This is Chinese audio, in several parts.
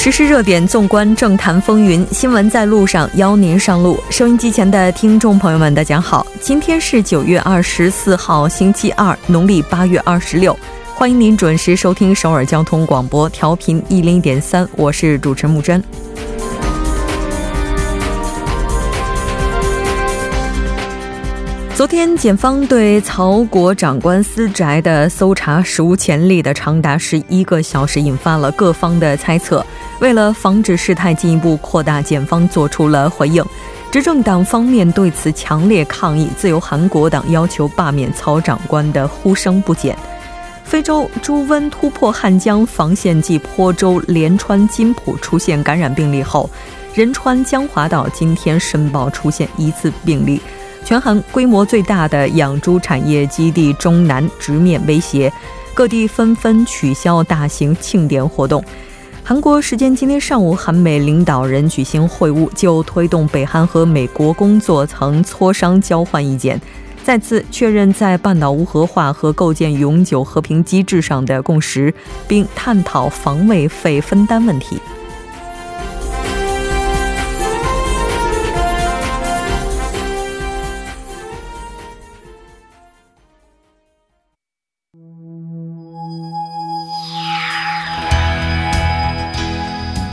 追踪时事热点，纵观政坛风云，新闻在路上，邀您上路。收音机前的听众朋友们，大家好，今天是九月二十四号，星期二，农历八月二十六。欢迎您准时收听首尔交通广播，调频一零点三，我是主持人木真。昨天，检方对曹国长官私宅的搜查史无前例的长达十一个小时，引发了各方的猜测。为了防止事态进一步扩大，检方做出了回应。执政党方面对此强烈抗议，自由韩国党要求罢免曹长官的呼声不减。非洲猪瘟突破汉江防线暨坡州连川金浦出现感染病例后，仁川江华岛今天申报出现疑似病例。全韩规模最大的养猪产业基地中南直面威胁，各地纷纷取消大型庆典活动。韩国时间今天上午，韩美领导人举行会晤，就推动北韩和美国工作层磋商交换意见，再次确认在半岛无核化和构建永久和平机制上的共识，并探讨防卫费分担问题。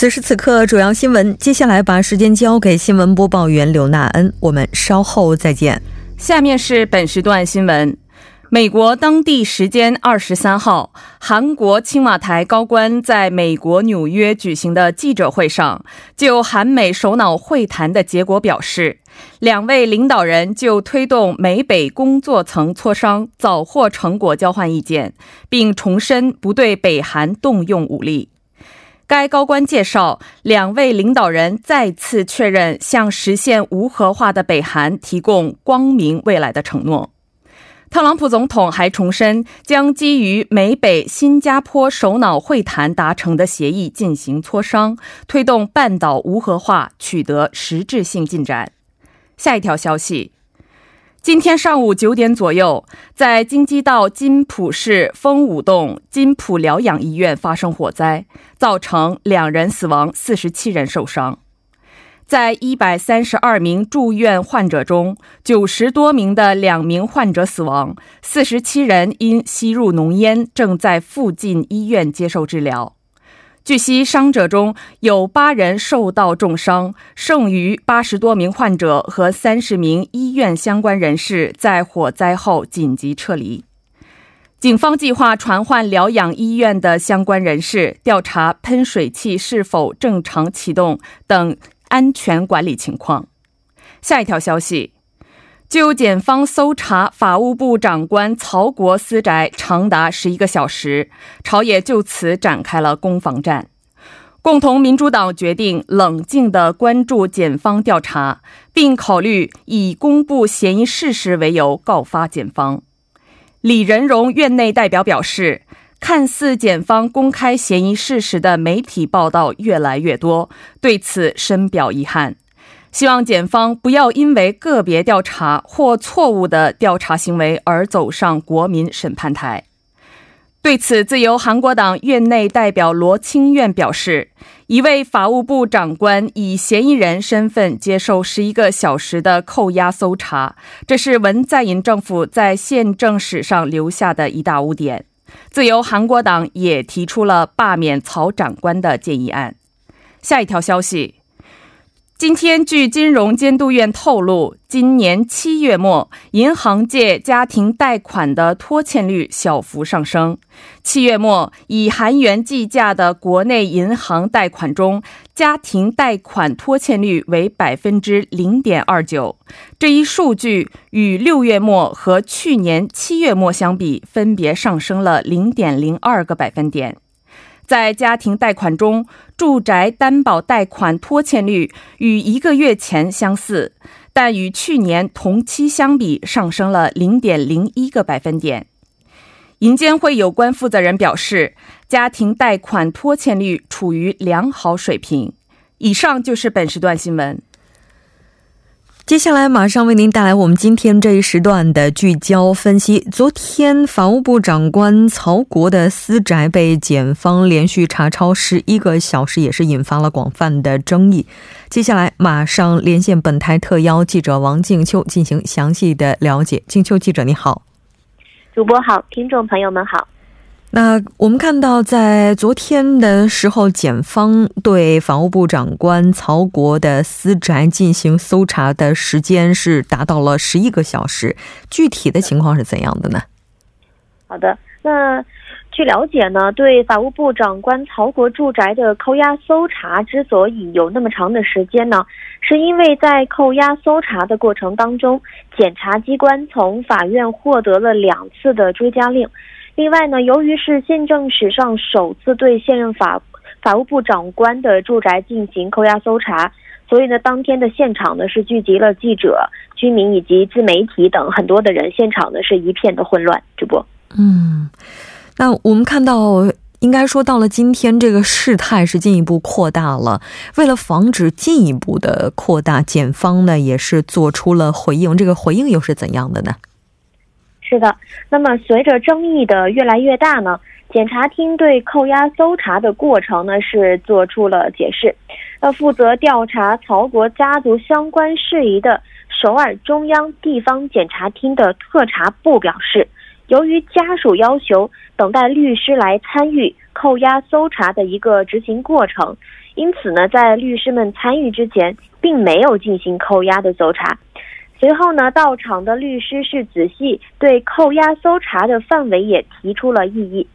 此时此刻，主要新闻。接下来把时间交给新闻播报员刘娜恩，我们稍后再见。下面是本时段新闻：美国当地时间二十三号，韩国青瓦台高官在美国纽约举行的记者会上，就韩美首脑会谈的结果表示，两位领导人就推动美北工作层磋商早获成果交换意见，并重申不对北韩动用武力。该高官介绍，两位领导人再次确认向实现无核化的北韩提供光明未来的承诺。特朗普总统还重申，将基于美北新加坡首脑会谈达成的协议进行磋商，推动半岛无核化取得实质性进展。下一条消息。今天上午九点左右，在京畿道金浦市丰武洞金浦疗养医院发生火灾，造成两人死亡，四十七人受伤。在一百三十二名住院患者中，九十多名的两名患者死亡，四十七人因吸入浓烟，正在附近医院接受治疗。据悉，伤者中有八人受到重伤，剩余八十多名患者和三十名医院相关人士在火灾后紧急撤离。警方计划传唤疗养医院的相关人士，调查喷水器是否正常启动等安全管理情况。下一条消息。就检方搜查法务部长官曹国私宅长达十一个小时，朝野就此展开了攻防战。共同民主党决定冷静地关注检方调查，并考虑以公布嫌疑事实为由告发检方。李仁荣院内代表表示，看似检方公开嫌疑事实的媒体报道越来越多，对此深表遗憾。希望检方不要因为个别调查或错误的调查行为而走上国民审判台。对此，自由韩国党院内代表罗清苑表示，一位法务部长官以嫌疑人身份接受十一个小时的扣押搜查，这是文在寅政府在宪政史上留下的一大污点。自由韩国党也提出了罢免曹长官的建议案。下一条消息。今天，据金融监督院透露，今年七月末，银行界家庭贷款的拖欠率小幅上升。七月末，以韩元计价的国内银行贷款中，家庭贷款拖欠率为百分之零点二九。这一数据与六月末和去年七月末相比，分别上升了零点零二个百分点。在家庭贷款中，住宅担保贷款拖欠率与一个月前相似，但与去年同期相比上升了零点零一个百分点。银监会有关负责人表示，家庭贷款拖欠率处于良好水平。以上就是本时段新闻。接下来马上为您带来我们今天这一时段的聚焦分析。昨天，法务部长官曹国的私宅被检方连续查抄十一个小时，也是引发了广泛的争议。接下来马上连线本台特邀记者王静秋进行详细的了解。静秋记者，你好。主播好，听众朋友们好。那我们看到，在昨天的时候，检方对法务部长官曹国的私宅进行搜查的时间是达到了十一个小时。具体的情况是怎样的呢？好的，那据了解呢，对法务部长官曹国住宅的扣押搜查之所以有那么长的时间呢，是因为在扣押搜查的过程当中，检察机关从法院获得了两次的追加令。另外呢，由于是宪政史上首次对现任法法务部长官的住宅进行扣押搜查，所以呢，当天的现场呢是聚集了记者、居民以及自媒体等很多的人，现场呢是一片的混乱。主播，嗯，那我们看到，应该说到了今天，这个事态是进一步扩大了。为了防止进一步的扩大，检方呢也是做出了回应。这个回应又是怎样的呢？是的，那么随着争议的越来越大呢，检察厅对扣押搜查的过程呢是做出了解释。那负责调查曹国家族相关事宜的首尔中央地方检察厅的特查部表示，由于家属要求等待律师来参与扣押搜查的一个执行过程，因此呢，在律师们参与之前，并没有进行扣押的搜查。随后呢，到场的律师是仔细对扣押搜查的范围也提出了异议。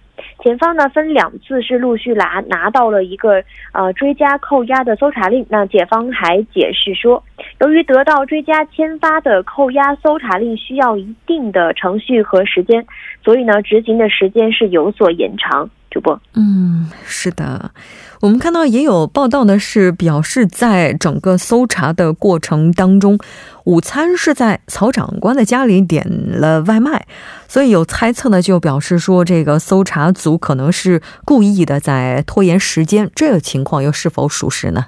检方呢分两次是陆续拿拿到了一个呃追加扣押的搜查令。那检方还解释说，由于得到追加签发的扣押搜查令需要一定的程序和时间，所以呢执行的时间是有所延长。主播，嗯，是的。我们看到也有报道的是，表示在整个搜查的过程当中，午餐是在曹长官的家里点了外卖，所以有猜测呢，就表示说这个搜查组可能是故意的在拖延时间，这个情况又是否属实呢？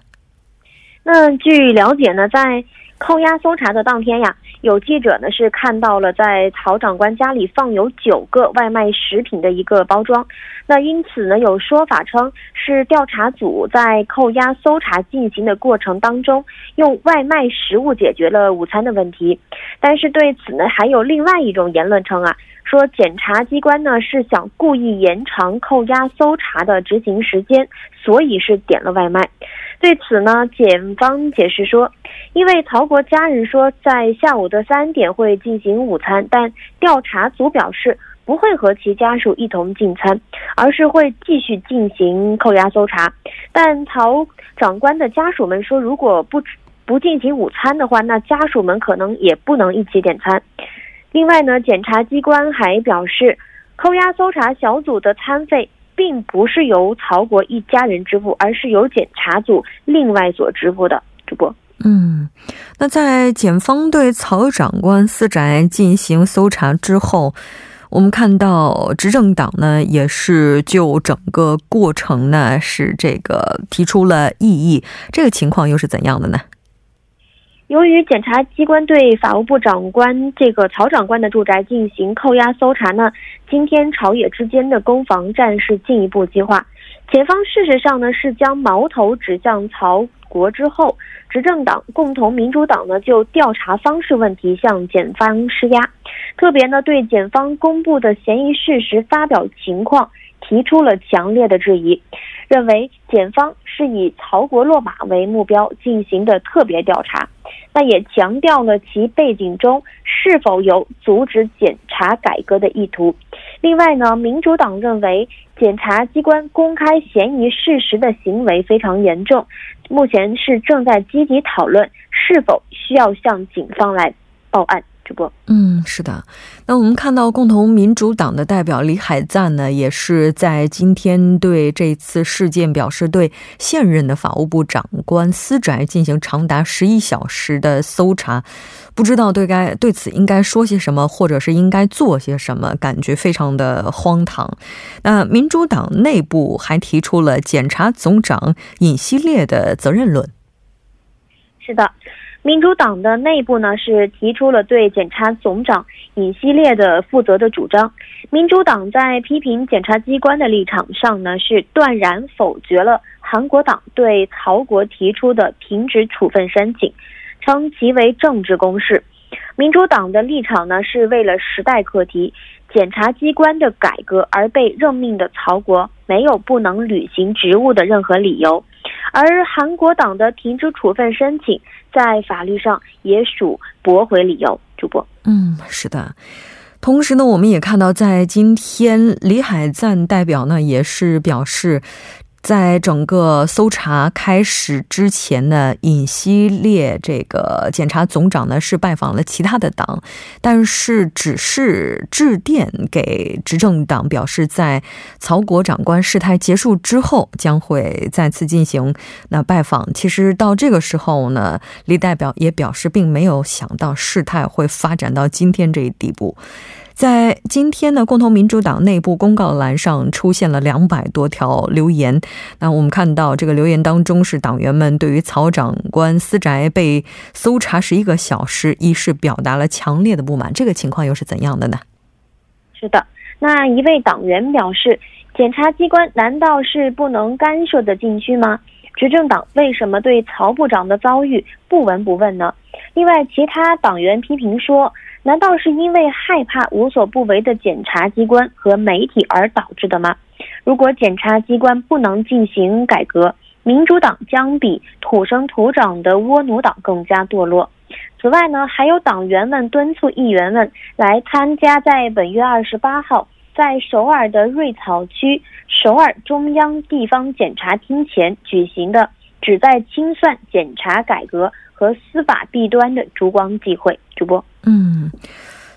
那据了解呢，在扣押搜查的当天呀。有记者呢是看到了在曹长官家里放有九个外卖食品的一个包装，那因此呢有说法称是调查组在扣押搜查进行的过程当中用外卖食物解决了午餐的问题，但是对此呢还有另外一种言论称啊，说检察机关呢是想故意延长扣押搜查的执行时间，所以是点了外卖。对此呢，检方解释说，因为曹国家人说在下午的三点会进行午餐，但调查组表示不会和其家属一同进餐，而是会继续进行扣押搜查。但曹长官的家属们说，如果不不进行午餐的话，那家属们可能也不能一起点餐。另外呢，检察机关还表示，扣押搜查小组的餐费。并不是由曹国一家人支付，而是由检察组另外所支付的。主播，嗯，那在检方对曹长官私宅进行搜查之后，我们看到执政党呢也是就整个过程呢是这个提出了异议，这个情况又是怎样的呢？由于检察机关对法务部长官这个曹长官的住宅进行扣押搜查呢，今天朝野之间的攻防战是进一步激化。检方事实上呢是将矛头指向曹国之后，执政党共同民主党呢就调查方式问题向检方施压，特别呢对检方公布的嫌疑事实发表情况提出了强烈的质疑。认为检方是以曹国落马为目标进行的特别调查，那也强调了其背景中是否有阻止检察改革的意图。另外呢，民主党认为检察机关公开嫌疑事实的行为非常严重，目前是正在积极讨论是否需要向警方来报案。嗯，是的。那我们看到共同民主党的代表李海赞呢，也是在今天对这次事件表示对现任的法务部长官私宅进行长达十一小时的搜查，不知道对该对此应该说些什么，或者是应该做些什么，感觉非常的荒唐。那民主党内部还提出了检察总长尹锡烈的责任论。是的。民主党的内部呢是提出了对检察总长尹锡烈的负责的主张。民主党在批评检察机关的立场上呢是断然否决了韩国党对曹国提出的停职处分申请，称其为政治攻势。民主党的立场呢是为了时代课题。检察机关的改革而被任命的曹国没有不能履行职务的任何理由，而韩国党的停职处分申请在法律上也属驳回理由。主播，嗯，是的。同时呢，我们也看到，在今天，李海赞代表呢也是表示。在整个搜查开始之前呢，尹锡烈这个检察总长呢是拜访了其他的党，但是只是致电给执政党，表示在曹国长官事态结束之后将会再次进行那拜访。其实到这个时候呢，李代表也表示并没有想到事态会发展到今天这一地步。在今天呢，共同民主党内部公告栏上出现了两百多条留言。那我们看到这个留言当中，是党员们对于曹长官私宅被搜查十一个小时一事表达了强烈的不满。这个情况又是怎样的呢？是的，那一位党员表示，检察机关难道是不能干涉的禁区吗？执政党为什么对曹部长的遭遇不闻不问呢？另外，其他党员批评说。难道是因为害怕无所不为的检察机关和媒体而导致的吗？如果检察机关不能进行改革，民主党将比土生土长的倭奴党更加堕落。此外呢，还有党员们敦促议员们来参加在本月二十八号在首尔的瑞草区首尔中央地方检察厅前举行的旨在清算检察改革和司法弊端的烛光集会。主播。嗯，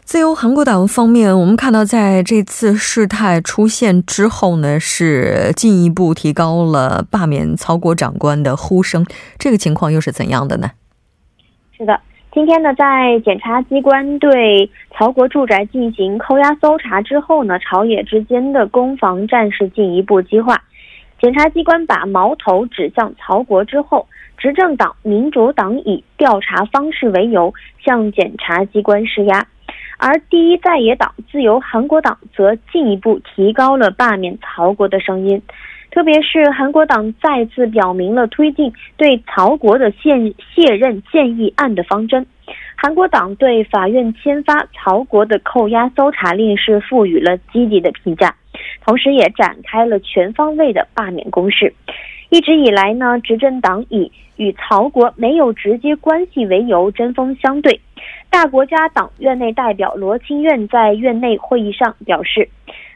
自由韩国党方面，我们看到在这次事态出现之后呢，是进一步提高了罢免曹国长官的呼声。这个情况又是怎样的呢？是的，今天呢，在检察机关对曹国住宅进行扣押搜查之后呢，朝野之间的攻防战事进一步激化。检察机关把矛头指向曹国之后。执政党民主党以调查方式为由向检察机关施压，而第一在野党自由韩国党则进一步提高了罢免曹国的声音，特别是韩国党再次表明了推进对曹国的现卸任建议案的方针。韩国党对法院签发曹国的扣押搜查令是赋予了积极的评价，同时也展开了全方位的罢免攻势。一直以来呢，执政党以与曹国没有直接关系为由针锋相对。大国家党院内代表罗清苑在院内会议上表示，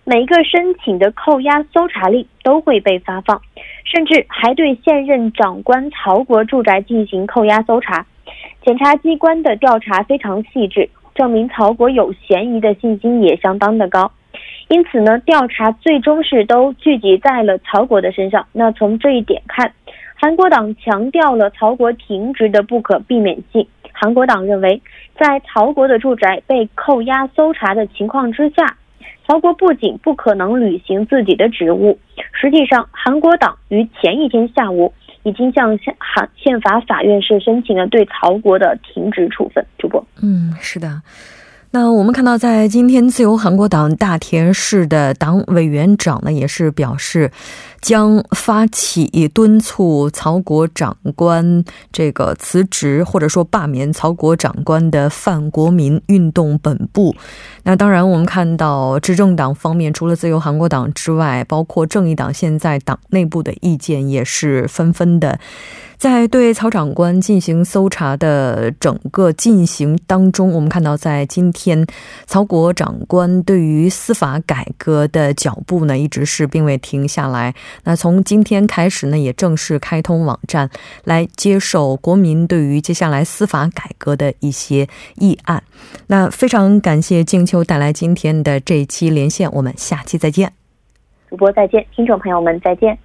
每一个申请的扣押搜查令都会被发放，甚至还对现任长官曹国住宅进行扣押搜查。检察机关的调查非常细致，证明曹国有嫌疑的信心也相当的高。因此呢，调查最终是都聚集在了曹国的身上。那从这一点看。韩国党强调了曹国停职的不可避免性。韩国党认为，在曹国的住宅被扣押搜查的情况之下，曹国不仅不可能履行自己的职务，实际上，韩国党于前一天下午已经向宪韩宪法法院是申请了对曹国的停职处分。主播，嗯，是的。那我们看到，在今天，自由韩国党大田市的党委员长呢，也是表示。将发起敦促曹国长官这个辞职，或者说罢免曹国长官的范国民运动本部。那当然，我们看到执政党方面，除了自由韩国党之外，包括正义党，现在党内部的意见也是纷纷的。在对曹长官进行搜查的整个进行当中，我们看到，在今天，曹国长官对于司法改革的脚步呢，一直是并未停下来。那从今天开始呢，也正式开通网站，来接受国民对于接下来司法改革的一些议案。那非常感谢静秋带来今天的这一期连线，我们下期再见。主播再见，听众朋友们再见。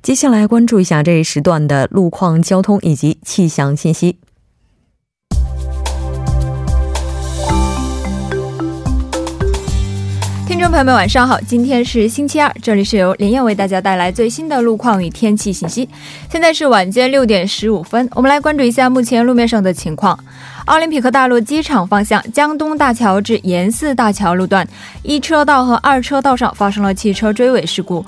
接下来关注一下这一时段的路况、交通以及气象信息。听众朋友们，晚上好！今天是星期二，这里是由连燕为大家带来最新的路况与天气信息。现在是晚间六点十五分，我们来关注一下目前路面上的情况。奥林匹克大陆机场方向江东大桥至延寺大桥路段，一车道和二车道上发生了汽车追尾事故。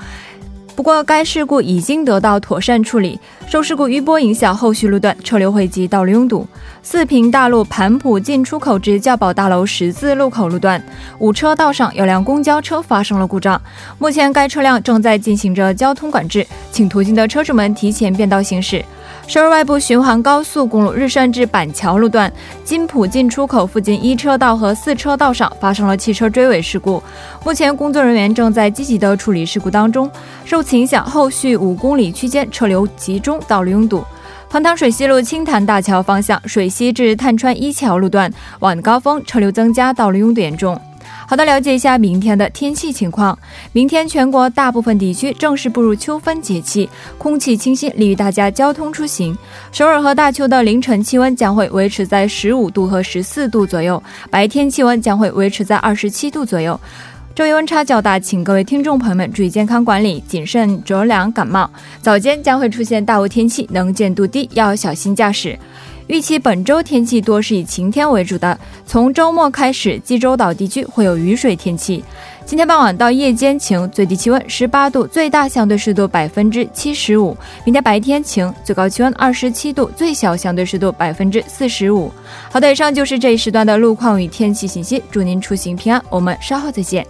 不过，该事故已经得到妥善处理。受事故余波影响，后续路段车流汇集，道路拥堵。四平大路盘浦进出口至教宝大楼十字路口路段，五车道上有辆公交车发生了故障，目前该车辆正在进行着交通管制，请途经的车主们提前变道行驶。首尔外部循环高速公路日山至板桥路段金浦进出口附近一车道和四车道上发生了汽车追尾事故，目前工作人员正在积极的处理事故当中。受此影响，后续五公里区间车流集中，道路拥堵。彭塘水西路青潭大桥方向水西至探川一桥路段晚高峰车流增加，道路拥堵严重。好的，了解一下明天的天气情况。明天全国大部分地区正式步入秋分节气，空气清新，利于大家交通出行。首尔和大邱的凌晨气温将会维持在十五度和十四度左右，白天气温将会维持在二十七度左右。昼夜温差较大，请各位听众朋友们注意健康管理，谨慎着凉感冒。早间将会出现大雾天气，能见度低，要小心驾驶。预期本周天气多是以晴天为主的，从周末开始，济州岛地区会有雨水天气。今天傍晚到夜间晴，最低气温十八度，最大相对湿度百分之七十五。明天白天晴，最高气温二十七度，最小相对湿度百分之四十五。好的，以上就是这一时段的路况与天气信息，祝您出行平安，我们稍后再见。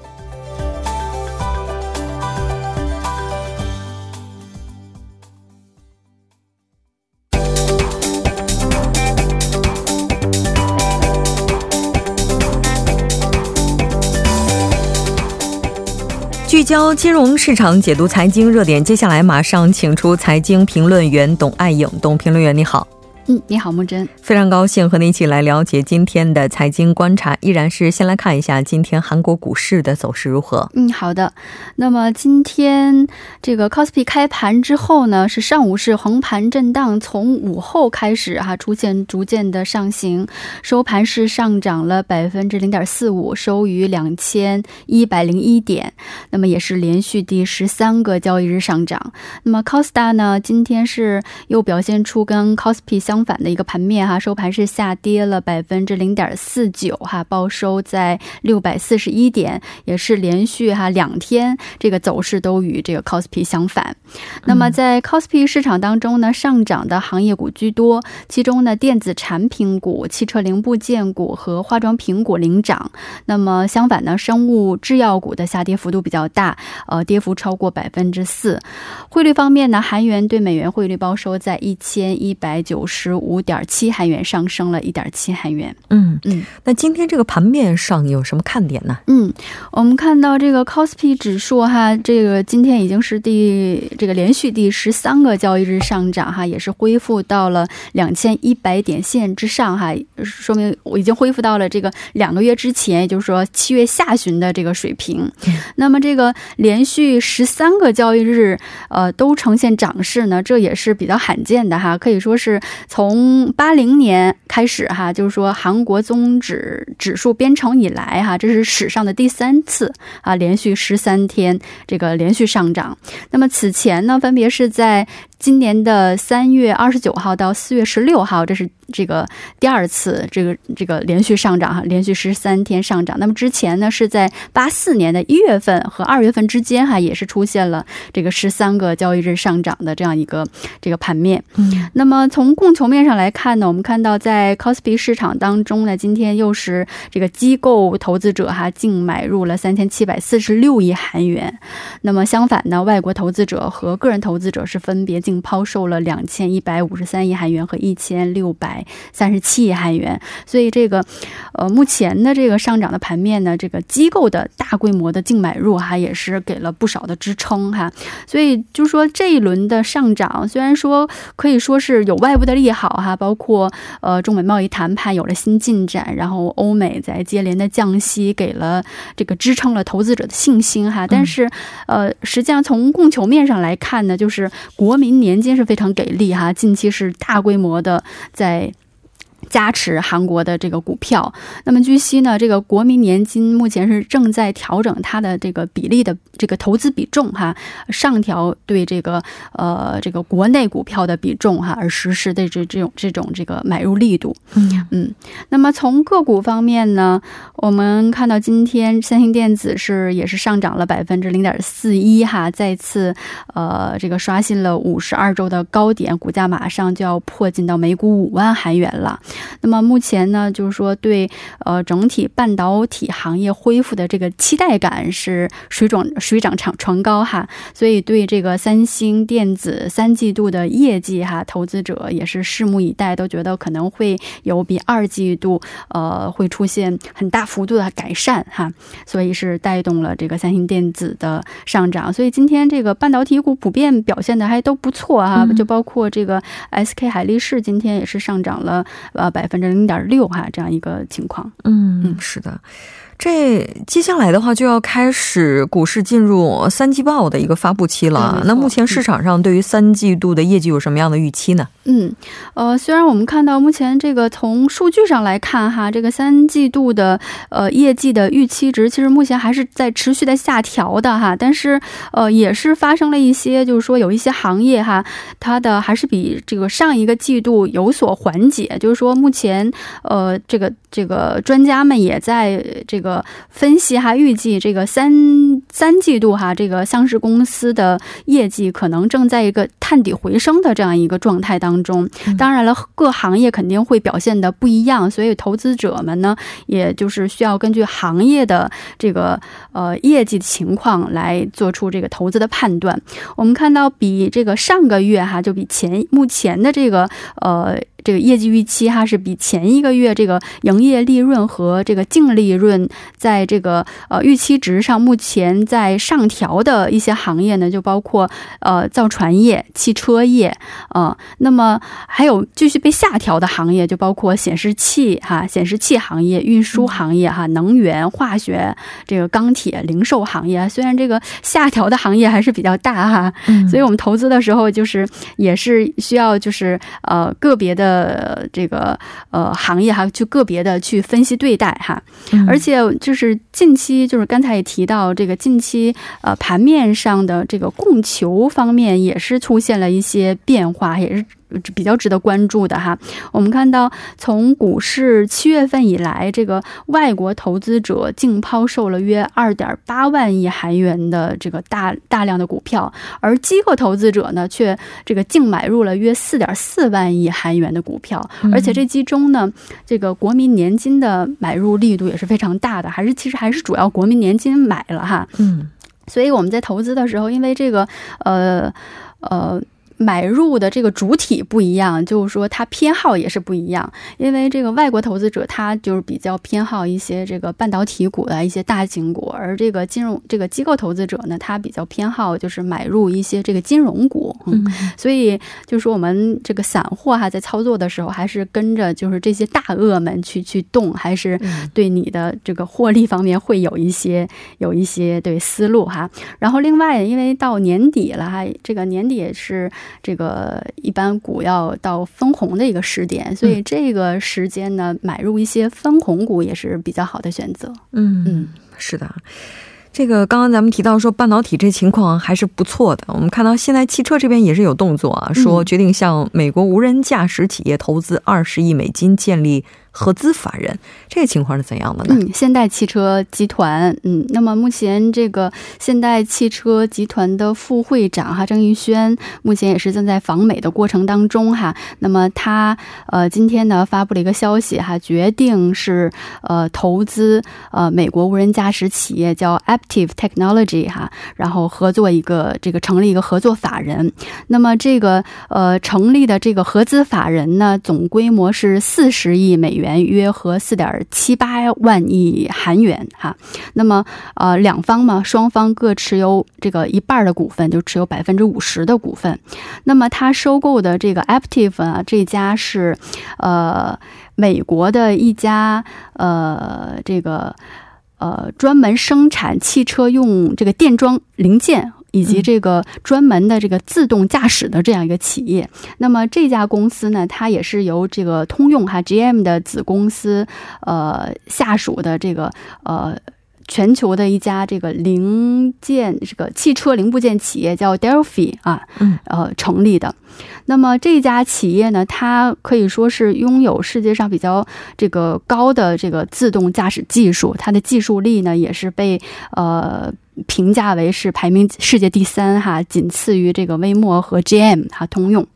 交金融市场，解读财经热点。接下来马上请出财经评论员董爱颖，董评论员你好。嗯，你好，木真，非常高兴和你一起来了解今天的财经观察。依然是先来看一下今天韩国股市的走势如何。嗯，好的。那么今天这个 c o s p i 开盘之后呢，是上午是横盘震荡，从午后开始哈出现逐渐的上行，收盘是上涨了百分之零点四五，收于两千一百零一点。那么也是连续第十三个交易日上涨。那么 Costa 呢，今天是又表现出跟 c o s p i 相相反的一个盘面哈，收盘是下跌了百分之零点四九哈，报收在六百四十一点，也是连续哈两天这个走势都与这个 c o s p i 相反。那么在 c o s p i 市场当中呢，上涨的行业股居多，其中呢电子产品股、汽车零部件股和化妆品股领涨。那么相反呢，生物制药股的下跌幅度比较大，呃，跌幅超过百分之四。汇率方面呢，韩元对美元汇率报收在一千一百九十。十五点七韩元上升了一点七韩元。嗯嗯，那今天这个盘面上有什么看点呢？嗯，我们看到这个 c o s p i 指数哈，这个今天已经是第这个连续第十三个交易日上涨哈，也是恢复到了两千一百点线之上哈，说明我已经恢复到了这个两个月之前，也就是说七月下旬的这个水平。那么这个连续十三个交易日呃都呈现涨势呢，这也是比较罕见的哈，可以说是从八零年开始，哈，就是说韩国综指指数编程以来，哈，这是史上的第三次啊，连续十三天这个连续上涨。那么此前呢，分别是在今年的三月二十九号到四月十六号，这是。这个第二次这个这个连续上涨哈，连续十三天上涨。那么之前呢，是在八四年的一月份和二月份之间哈，也是出现了这个十三个交易日上涨的这样一个这个盘面。嗯，那么从供求面上来看呢，我们看到在 c o s p i 市场当中呢，今天又是这个机构投资者哈净买入了三千七百四十六亿韩元。那么相反呢，外国投资者和个人投资者是分别净净抛售了两千一百五十三亿韩元和一千六百三十七亿韩元。所以这个，呃，目前的这个上涨的盘面呢，这个机构的大规模的净买入哈，也是给了不少的支撑哈。所以就是说这一轮的上涨，虽然说可以说是有外部的利好哈，包括呃中美贸易谈判有了新进展，然后欧美在接连的降息，给了这个支撑了投资者的信心哈。但是呃，实际上从供求面上来看呢，就是国民年金是非常给力哈，近期是大规模的在。加持韩国的这个股票。那么据悉呢，这个国民年金目前是正在调整它的这个比例的这个投资比重哈，上调对这个呃这个国内股票的比重哈，而实施的这这种这种这个买入力度。嗯嗯。那么从个股方面呢，我们看到今天三星电子是也是上涨了百分之零点四一哈，再次呃这个刷新了五十二周的高点，股价马上就要破近到每股五万韩元了。那么目前呢，就是说对呃整体半导体行业恢复的这个期待感是水涨水涨船船高哈，所以对这个三星电子三季度的业绩哈，投资者也是拭目以待，都觉得可能会有比二季度呃会出现很大幅度的改善哈，所以是带动了这个三星电子的上涨，所以今天这个半导体股普遍表现的还都不错哈，就包括这个 SK 海力士今天也是上涨了。呃，百分之零点六哈，这样一个情况。嗯嗯，是的。这接下来的话就要开始股市进入三季报的一个发布期了。那目前市场上对于三季度的业绩有什么样的预期呢？嗯，呃，虽然我们看到目前这个从数据上来看哈，这个三季度的呃业绩的预期值其实目前还是在持续的下调的哈，但是呃也是发生了一些，就是说有一些行业哈，它的还是比这个上一个季度有所缓解。就是说目前呃这个这个专家们也在这个。分析哈，预计这个三三季度哈，这个上市公司的业绩可能正在一个探底回升的这样一个状态当中。当然了，各行业肯定会表现的不一样，所以投资者们呢，也就是需要根据行业的这个呃业绩情况来做出这个投资的判断。我们看到比这个上个月哈，就比前目前的这个呃。这个业绩预期哈是比前一个月这个营业利润和这个净利润在这个呃预期值上目前在上调的一些行业呢，就包括呃造船业、汽车业啊，那么还有继续被下调的行业就包括显示器哈、显示器行业、运输行业哈、能源、化学、这个钢铁、零售行业。虽然这个下调的行业还是比较大哈，所以我们投资的时候就是也是需要就是呃个别的。呃，这个呃行业哈，去个别的去分析对待哈，而且就是近期，就是刚才也提到这个近期呃盘面上的这个供求方面也是出现了一些变化，也是。比较值得关注的哈，我们看到从股市七月份以来，这个外国投资者净抛售了约二点八万亿韩元的这个大大量的股票，而机构投资者呢，却这个净买入了约四点四万亿韩元的股票，而且这其中呢，这个国民年金的买入力度也是非常大的，还是其实还是主要国民年金买了哈，嗯，所以我们在投资的时候，因为这个呃呃。买入的这个主体不一样，就是说它偏好也是不一样。因为这个外国投资者他就是比较偏好一些这个半导体股的一些大型股，而这个金融这个机构投资者呢，他比较偏好就是买入一些这个金融股。嗯，所以就是说我们这个散户哈，在操作的时候还是跟着就是这些大鳄们去去动，还是对你的这个获利方面会有一些有一些对思路哈。然后另外，因为到年底了哈，这个年底也是。这个一般股要到分红的一个时点，所以这个时间呢，买入一些分红股也是比较好的选择。嗯嗯，是的。这个刚刚咱们提到说半导体这情况还是不错的，我们看到现在汽车这边也是有动作啊，说决定向美国无人驾驶企业投资二十亿美金建立合资法人，这个情况是怎样的呢？嗯，现代汽车集团，嗯，那么目前这个现代汽车集团的副会长哈郑玉轩，目前也是正在访美的过程当中哈。那么他呃今天呢发布了一个消息哈，决定是呃投资呃美国无人驾驶企业叫 Active Technology 哈，然后合作一个这个成立一个合作法人。那么这个呃成立的这个合资法人呢，总规模是四十亿美元，元约合四点七八万亿韩元哈。那么呃两方嘛，双方各持有这个一半的股份，就持有百分之五十的股份。那么他收购的这个 Aptiv 啊，这家是呃美国的一家呃这个呃专门生产汽车用这个电装零件。以及这个专门的这个自动驾驶的这样一个企业，那么这家公司呢，它也是由这个通用哈 GM 的子公司，呃下属的这个呃全球的一家这个零件这个汽车零部件企业叫 Delphi 啊，嗯呃成立的。那么这家企业呢，它可以说是拥有世界上比较这个高的这个自动驾驶技术，它的技术力呢也是被呃。评价为是排名世界第三哈，仅次于这个威莫和 GM 哈通用。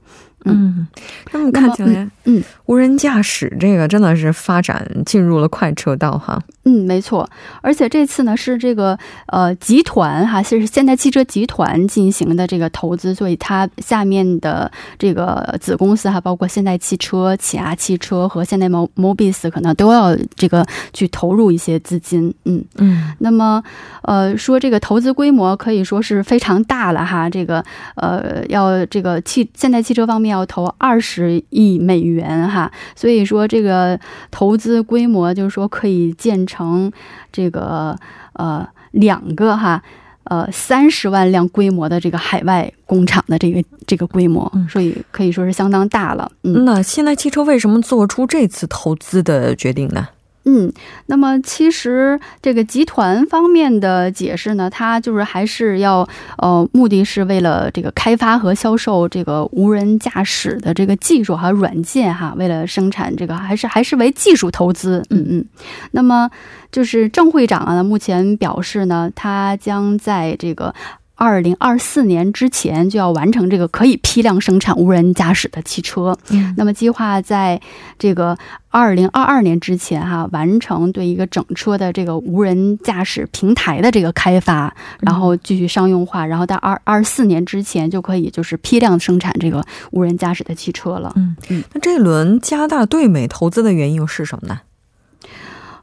嗯，那么看起来，嗯，无人驾驶这个真的是发展进入了快车道哈。嗯，没错，而且这次呢是这个呃集团哈，是现代汽车集团进行的这个投资，所以它下面的这个子公司哈，包括现代汽车、起亚汽车和现代 Mo Mobis 可能都要这个去投入一些资金。嗯。嗯，那么呃说这个投资规模可以说是非常大了哈，这个呃要这个汽现代汽车方面要投二十亿美元哈，所以说这个投资规模就是说可以建成。这个呃两个哈呃三十万辆规模的这个海外工厂的这个这个规模，所以可以说是相当大了。嗯，那现代汽车为什么做出这次投资的决定呢？嗯，那么其实这个集团方面的解释呢，它就是还是要呃，目的是为了这个开发和销售这个无人驾驶的这个技术和软件哈，为了生产这个还是还是为技术投资。嗯嗯，那么就是郑会长啊，目前表示呢，他将在这个。二零二四年之前就要完成这个可以批量生产无人驾驶的汽车。嗯，那么计划在这个二零二二年之前哈完成对一个整车的这个无人驾驶平台的这个开发，然后继续商用化，然后到二二四年之前就可以就是批量生产这个无人驾驶的汽车了。嗯嗯，那这一轮加大对美投资的原因又是什么呢？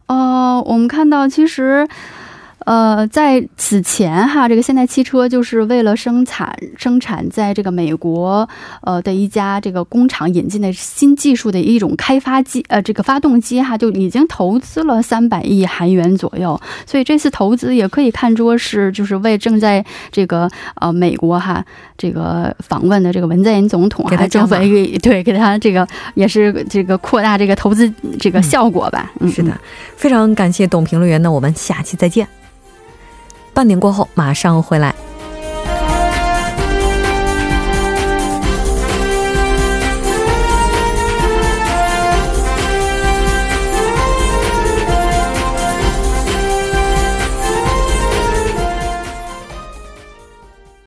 呃，我们看到其实。呃，在此前哈，这个现代汽车就是为了生产生产在这个美国呃的一家这个工厂引进的新技术的一种开发机呃这个发动机哈，就已经投资了三百亿韩元左右。所以这次投资也可以看作是就是为正在这个呃美国哈这个访问的这个文在寅总统给他政府 对给他这个也是这个扩大这个投资这个效果吧。嗯，是的，非常感谢董评论员那，我们下期再见。半年过后马上回来。